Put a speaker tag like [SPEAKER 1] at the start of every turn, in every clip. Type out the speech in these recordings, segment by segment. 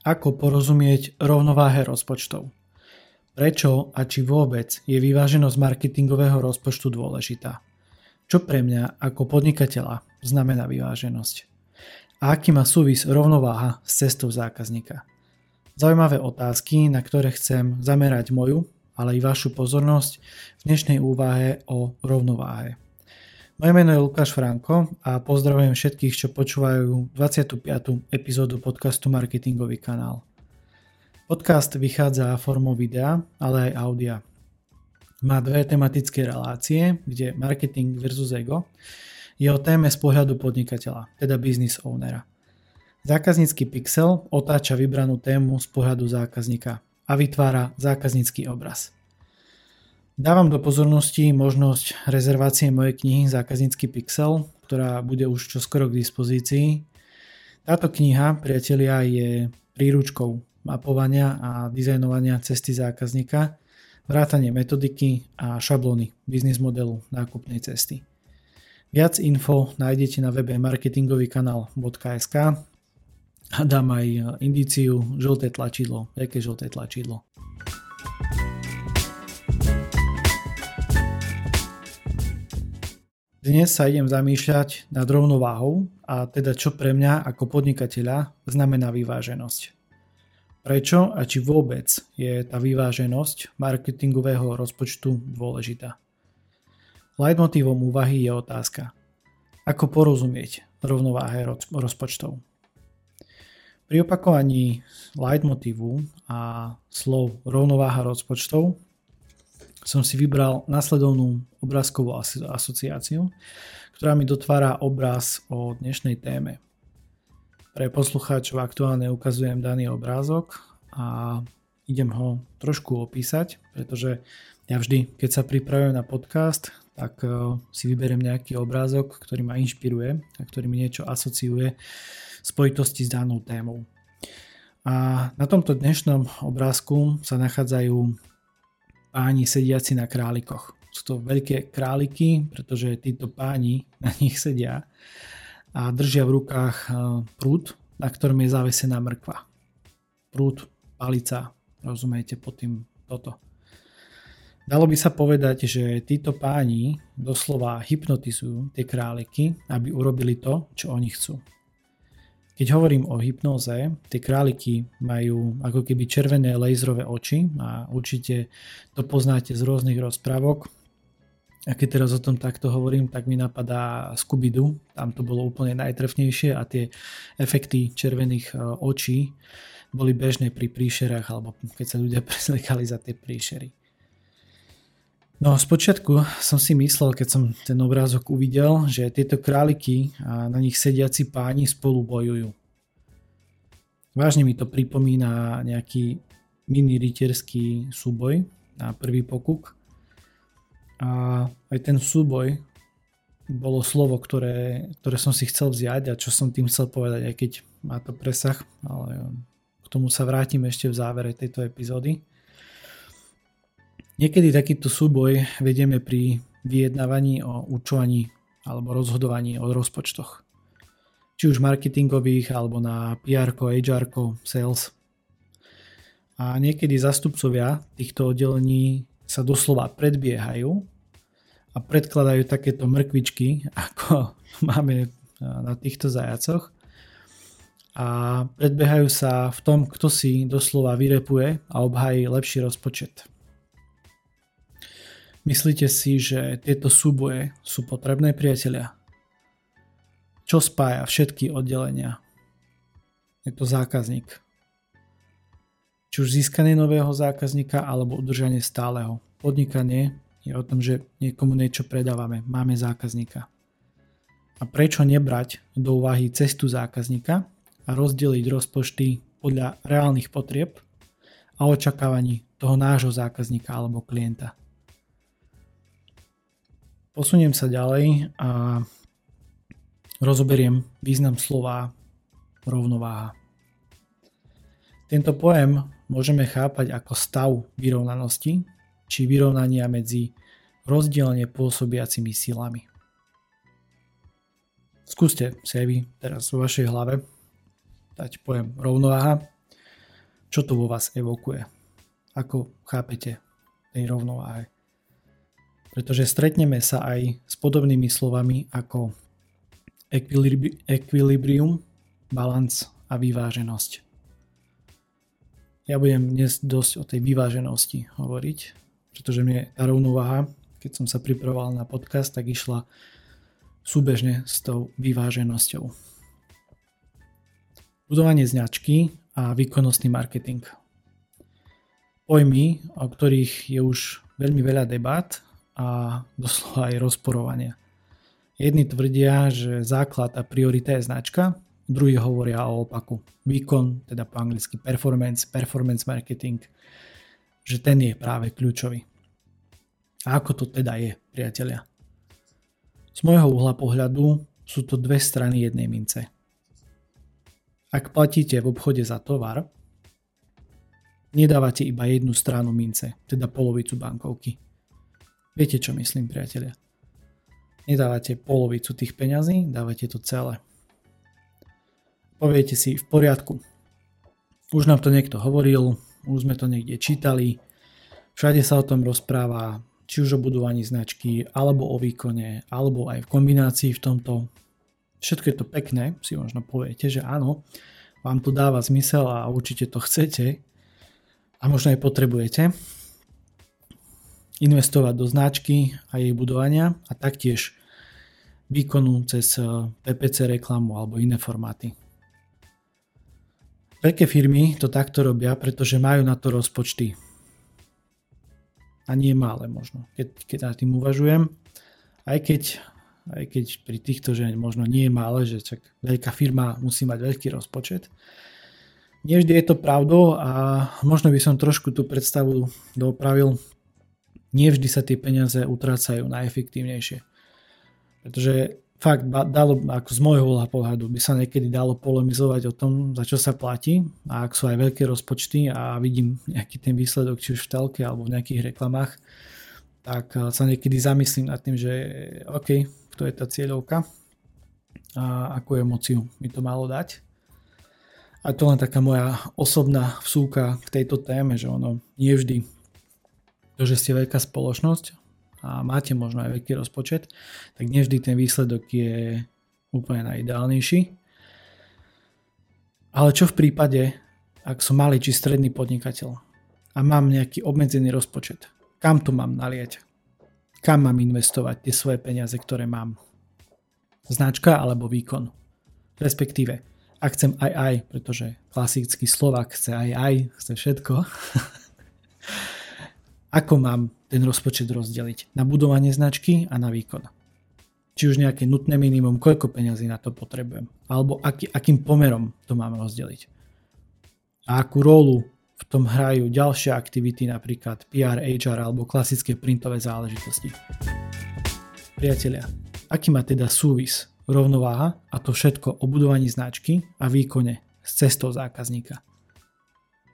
[SPEAKER 1] Ako porozumieť rovnováhe rozpočtov? Prečo a či vôbec je vyváženosť marketingového rozpočtu dôležitá? Čo pre mňa ako podnikateľa znamená vyváženosť? A aký má súvis rovnováha s cestou zákazníka? Zaujímavé otázky, na ktoré chcem zamerať moju, ale i vašu pozornosť v dnešnej úvahe o rovnováhe. Moje meno je Lukáš Franko a pozdravujem všetkých, čo počúvajú 25. epizódu podcastu Marketingový kanál. Podcast vychádza formou videa, ale aj audia. Má dve tematické relácie, kde marketing versus ego je o téme z pohľadu podnikateľa, teda business ownera. Zákaznícky pixel otáča vybranú tému z pohľadu zákazníka a vytvára zákaznícky obraz. Dávam do pozornosti možnosť rezervácie mojej knihy Zákaznícky pixel, ktorá bude už čoskoro k dispozícii. Táto kniha, priatelia, je príručkou mapovania a dizajnovania cesty zákazníka, vrátanie metodiky a šablóny biznis modelu nákupnej cesty. Viac info nájdete na webe marketingovýkanál.sk a dám aj indíciu žlté tlačidlo. Aké žlté tlačidlo? Dnes sa idem zamýšľať nad rovnováhou a teda čo pre mňa ako podnikateľa znamená vyváženosť. Prečo a či vôbec je tá vyváženosť marketingového rozpočtu dôležitá? Leitmotívom úvahy je otázka. Ako porozumieť rovnováhe rozpočtov? Pri opakovaní leitmotívu a slov rovnováha rozpočtov som si vybral nasledovnú obrázkovú asociáciu, ktorá mi dotvára obraz o dnešnej téme. Pre poslucháčov aktuálne ukazujem daný obrázok a idem ho trošku opísať, pretože ja vždy, keď sa pripravujem na podcast, tak e, si vyberiem nejaký obrázok, ktorý ma inšpiruje a ktorý mi niečo asociuje v spojitosti s danou témou. A na tomto dnešnom obrázku sa nachádzajú páni sediaci na králikoch. Sú to veľké králiky, pretože títo páni na nich sedia a držia v rukách e, prúd, na ktorom je zavesená mrkva. Prúd, palica, rozumiete pod tým toto. Dalo by sa povedať, že títo páni doslova hypnotizujú tie králiky, aby urobili to, čo oni chcú. Keď hovorím o hypnoze, tie králiky majú ako keby červené laserové oči a určite to poznáte z rôznych rozprávok. A keď teraz o tom takto hovorím, tak mi napadá Scooby-Doo, tam to bolo úplne najtrefnejšie a tie efekty červených e, očí boli bežné pri príšerách alebo keď sa ľudia presliekali za tie príšery. No spočiatku som si myslel, keď som ten obrázok uvidel, že tieto králiky a na nich sediaci páni spolu bojujú. Vážne mi to pripomína nejaký mini rytierský súboj na prvý pokuk. A aj ten súboj bolo slovo, ktoré, ktoré som si chcel vziať a čo som tým chcel povedať, aj keď má to presah, ale k tomu sa vrátim ešte v závere tejto epizódy. Niekedy takýto súboj vedieme pri vyjednávaní o určovaní alebo rozhodovaní o rozpočtoch. Či už marketingových, alebo na PR, HR, sales. A niekedy zastupcovia týchto oddelení sa doslova predbiehajú a predkladajú takéto mrkvičky, ako máme na týchto zajacoch a predbiehajú sa v tom, kto si doslova vyrepuje a obhají lepší rozpočet. Myslíte si, že tieto súboje sú potrebné, priatelia? Čo spája všetky oddelenia? Je to zákazník. Či už získanie nového zákazníka alebo udržanie stáleho. Podnikanie je o tom, že niekomu niečo predávame, máme zákazníka. A prečo nebrať do úvahy cestu zákazníka a rozdeliť rozpočty podľa reálnych potrieb a očakávaní toho nášho zákazníka alebo klienta. Posuniem sa ďalej a rozoberiem význam slova rovnováha. Tento pojem môžeme chápať ako stav vyrovnanosti či vyrovnania medzi rozdielne pôsobiacimi silami. Skúste si aj vy teraz vo vašej hlave dať pojem rovnováha čo to vo vás evokuje. Ako chápete tej rovnováhe. Pretože stretneme sa aj s podobnými slovami ako equilibrium, balans a vyváženosť. Ja budem dnes dosť o tej vyváženosti hovoriť, pretože mne tá rovnováha, keď som sa pripravoval na podcast, tak išla súbežne s tou vyváženosťou. Budovanie značky a výkonnostný marketing. Pojmy, o ktorých je už veľmi veľa debat a doslova aj rozporovania. Jedni tvrdia, že základ a priorita je značka, druhí hovoria o opaku. Výkon, teda po anglicky performance, performance marketing, že ten je práve kľúčový. A ako to teda je, priatelia? Z môjho uhla pohľadu sú to dve strany jednej mince. Ak platíte v obchode za tovar, nedávate iba jednu stranu mince, teda polovicu bankovky. Viete, čo myslím, priatelia? Nedávate polovicu tých peňazí, dávate to celé poviete si v poriadku. Už nám to niekto hovoril, už sme to niekde čítali, všade sa o tom rozpráva, či už o budovaní značky, alebo o výkone, alebo aj v kombinácii v tomto. Všetko je to pekné, si možno poviete, že áno, vám to dáva zmysel a určite to chcete a možno aj potrebujete investovať do značky a jej budovania a taktiež výkonu cez PPC reklamu alebo iné formáty. Veľké firmy to takto robia, pretože majú na to rozpočty. A nie malé možno, keď, keď nad tým uvažujem. Aj keď, aj keď pri týchto, že možno nie je malé, že čak veľká firma musí mať veľký rozpočet. Nie vždy je to pravdou a možno by som trošku tú predstavu dopravil. Nie vždy sa tie peniaze utrácajú najefektívnejšie. Pretože fakt dalo, ako z môjho pohľadu, by sa niekedy dalo polemizovať o tom, za čo sa platí a ak sú aj veľké rozpočty a vidím nejaký ten výsledok, či už v telke alebo v nejakých reklamách, tak eh, sa niekedy zamyslím nad tým, že OK, kto je tá cieľovka a akú emociu mi to malo dať. A to len taká moja osobná vsúka k tejto téme, že ono nie vždy to, že ste veľká spoločnosť a máte možno aj veľký rozpočet, tak nevždy ten výsledok je úplne najideálnejší. Ale čo v prípade, ak som malý či stredný podnikateľ a mám nejaký obmedzený rozpočet? Kam to mám naliať? Kam mám investovať tie svoje peniaze, ktoré mám? Značka alebo výkon? Respektíve, ak chcem aj aj, pretože klasický Slovak chce aj aj, chce všetko, ako mám ten rozpočet rozdeliť na budovanie značky a na výkon. Či už nejaké nutné minimum, koľko peňazí na to potrebujem, alebo aký, akým pomerom to mám rozdeliť. A akú rolu v tom hrajú ďalšie aktivity, napríklad PR, HR alebo klasické printové záležitosti. Priatelia, aký má teda súvis rovnováha a to všetko o budovaní značky a výkone s cestou zákazníka.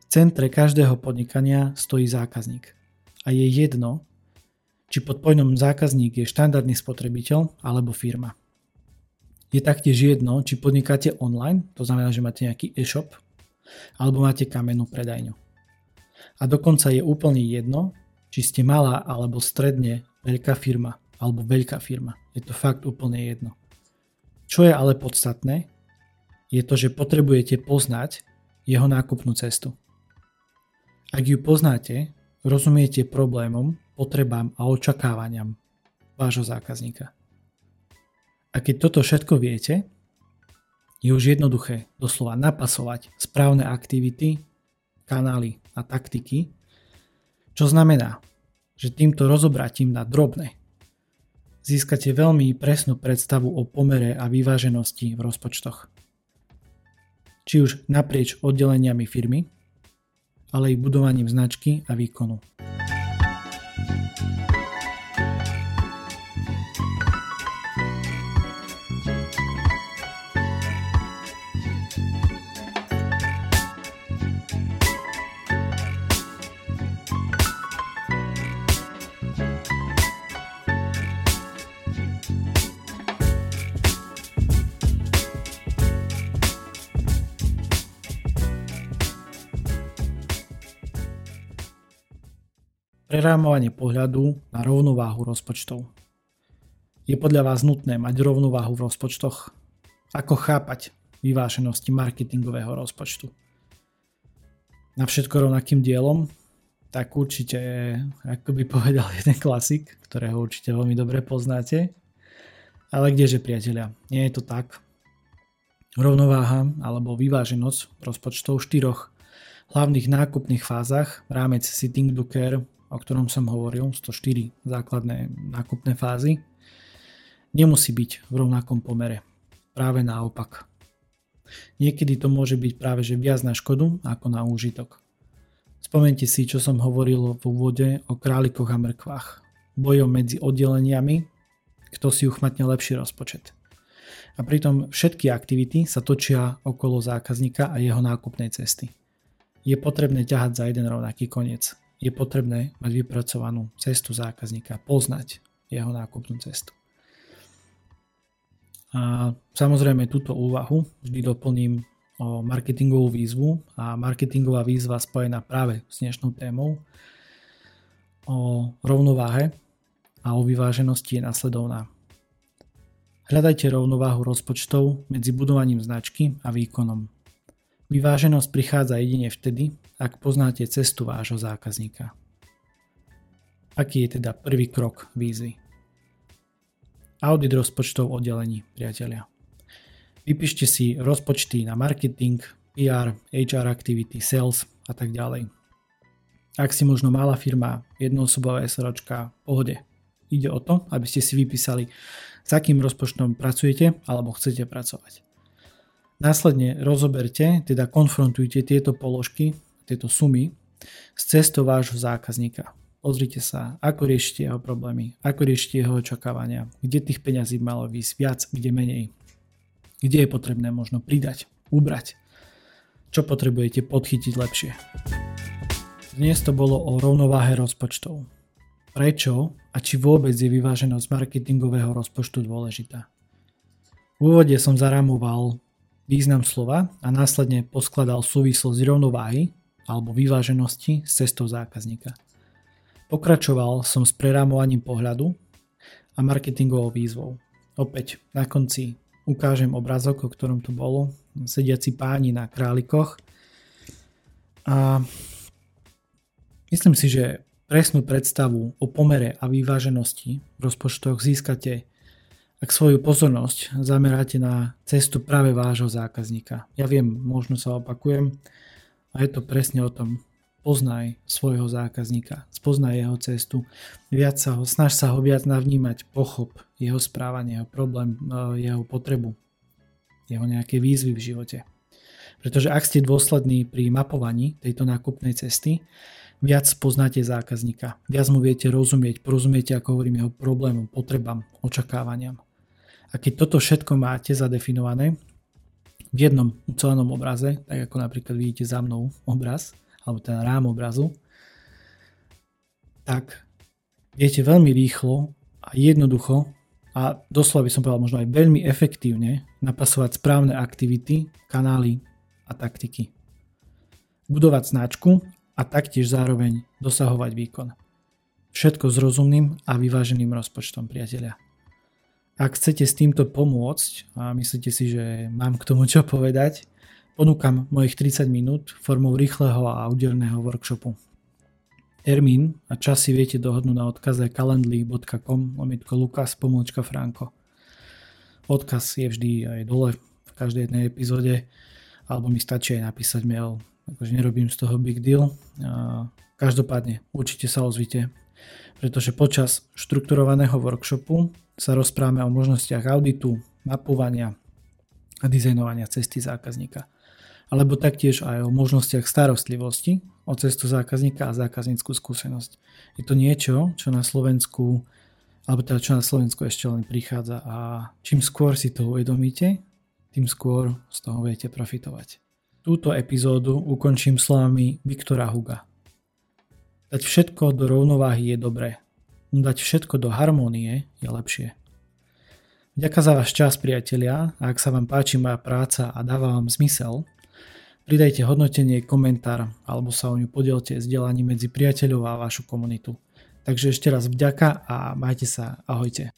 [SPEAKER 1] V centre každého podnikania stojí zákazník a je jedno, či pod pojmom zákazník je štandardný spotrebiteľ alebo firma. Je taktiež jedno, či podnikáte online, to znamená, že máte nejaký e-shop, alebo máte kamennú predajňu. A dokonca je úplne jedno, či ste malá alebo stredne veľká firma, alebo veľká firma. Je to fakt úplne jedno. Čo je ale podstatné, je to, že potrebujete poznať jeho nákupnú cestu. Ak ju poznáte, rozumiete problémom, potrebám a očakávaniam vášho zákazníka. A keď toto všetko viete, je už jednoduché doslova napasovať správne aktivity, kanály a taktiky, čo znamená, že týmto rozobratím na drobné získate veľmi presnú predstavu o pomere a vyváženosti v rozpočtoch. Či už naprieč oddeleniami firmy, ale i budovaním značky a výkonu. Prerámovanie pohľadu na rovnováhu rozpočtov. Je podľa vás nutné mať rovnováhu v rozpočtoch? Ako chápať vyváženosti marketingového rozpočtu? Na všetko rovnakým dielom? Tak určite, ako by povedal jeden klasik, ktorého určite veľmi dobre poznáte. Ale kdeže priatelia, nie je to tak. Rovnováha alebo vyváženosť rozpočtov štyroch hlavných nákupných fázach, rámec Sitting do Care, o ktorom som hovoril, 104 základné nákupné fázy, nemusí byť v rovnakom pomere. Práve naopak. Niekedy to môže byť práve že viac na škodu ako na úžitok. Spomente si, čo som hovoril v úvode o králikoch a mrkvách. Bojom medzi oddeleniami, kto si uchmatne lepší rozpočet. A pritom všetky aktivity sa točia okolo zákazníka a jeho nákupnej cesty je potrebné ťahať za jeden rovnaký koniec. Je potrebné mať vypracovanú cestu zákazníka, poznať jeho nákupnú cestu. A samozrejme túto úvahu vždy doplním o marketingovú výzvu a marketingová výzva spojená práve s dnešnou témou o rovnováhe a o vyváženosti je nasledovná. Hľadajte rovnováhu rozpočtov medzi budovaním značky a výkonom. Vyváženosť prichádza jedine vtedy, ak poznáte cestu vášho zákazníka. Aký je teda prvý krok výzvy? Audit rozpočtov oddelení, priatelia. Vypíšte si rozpočty na marketing, PR, HR activity, sales a tak ďalej. Ak si možno malá firma, jednoosobové SROčka, pohode. Ide o to, aby ste si vypísali, s akým rozpočtom pracujete alebo chcete pracovať. Následne rozoberte, teda konfrontujte tieto položky, tieto sumy s cestou vášho zákazníka. Pozrite sa, ako riešite jeho problémy, ako riešite jeho očakávania, kde tých peňazí malo výsť viac, kde menej. Kde je potrebné možno pridať, ubrať. Čo potrebujete podchytiť lepšie. Dnes to bolo o rovnováhe rozpočtov. Prečo a či vôbec je vyváženosť marketingového rozpočtu dôležitá? V úvode som zaramoval význam slova a následne poskladal súvislosť rovnováhy alebo vyváženosti s cestou zákazníka. Pokračoval som s prerámovaním pohľadu a marketingovou výzvou. Opäť na konci ukážem obrázok, o ktorom tu bolo, sediaci páni na králikoch. A myslím si, že presnú predstavu o pomere a vyváženosti v rozpočtoch získate ak svoju pozornosť zameráte na cestu práve vášho zákazníka. Ja viem, možno sa opakujem, a je to presne o tom. Poznaj svojho zákazníka, spoznaj jeho cestu, viac sa ho, snaž sa ho viac navnímať, pochop jeho správanie, jeho problém, e, jeho potrebu, jeho nejaké výzvy v živote. Pretože ak ste dôslední pri mapovaní tejto nákupnej cesty, viac poznáte zákazníka, viac mu viete rozumieť, porozumiete, ako hovorím, jeho problémom, potrebám, očakávaniam. A keď toto všetko máte zadefinované v jednom ucelenom obraze, tak ako napríklad vidíte za mnou obraz, alebo ten rám obrazu, tak viete veľmi rýchlo a jednoducho a doslova by som povedal možno aj veľmi efektívne napasovať správne aktivity, kanály a taktiky. Budovať značku a taktiež zároveň dosahovať výkon. Všetko s rozumným a vyváženým rozpočtom, priatelia. Ak chcete s týmto pomôcť a myslíte si, že mám k tomu čo povedať, ponúkam mojich 30 minút formou rýchleho a úderného workshopu. Termín a čas si viete dohodnúť na odkaze calendly.com lomitko lukas pomôčka franko. Odkaz je vždy aj dole v každej jednej epizóde alebo mi stačí aj napísať mail. Akože nerobím z toho big deal. Každopádne určite sa ozvite, pretože počas štrukturovaného workshopu sa rozprávame o možnostiach auditu, mapovania a dizajnovania cesty zákazníka. Alebo taktiež aj o možnostiach starostlivosti o cestu zákazníka a zákazníckú skúsenosť. Je to niečo, čo na Slovensku alebo teda čo na Slovensku ešte len prichádza a čím skôr si to uvedomíte, tým skôr z toho viete profitovať. Túto epizódu ukončím slovami Viktora Huga. Dať všetko do rovnováhy je dobré, dať všetko do harmónie je lepšie. Ďakujem za váš čas, priatelia, a ak sa vám páči moja práca a dáva vám zmysel, Pridajte hodnotenie, komentár alebo sa o ňu podielte s delaním medzi priateľov a vašu komunitu. Takže ešte raz vďaka a majte sa. Ahojte.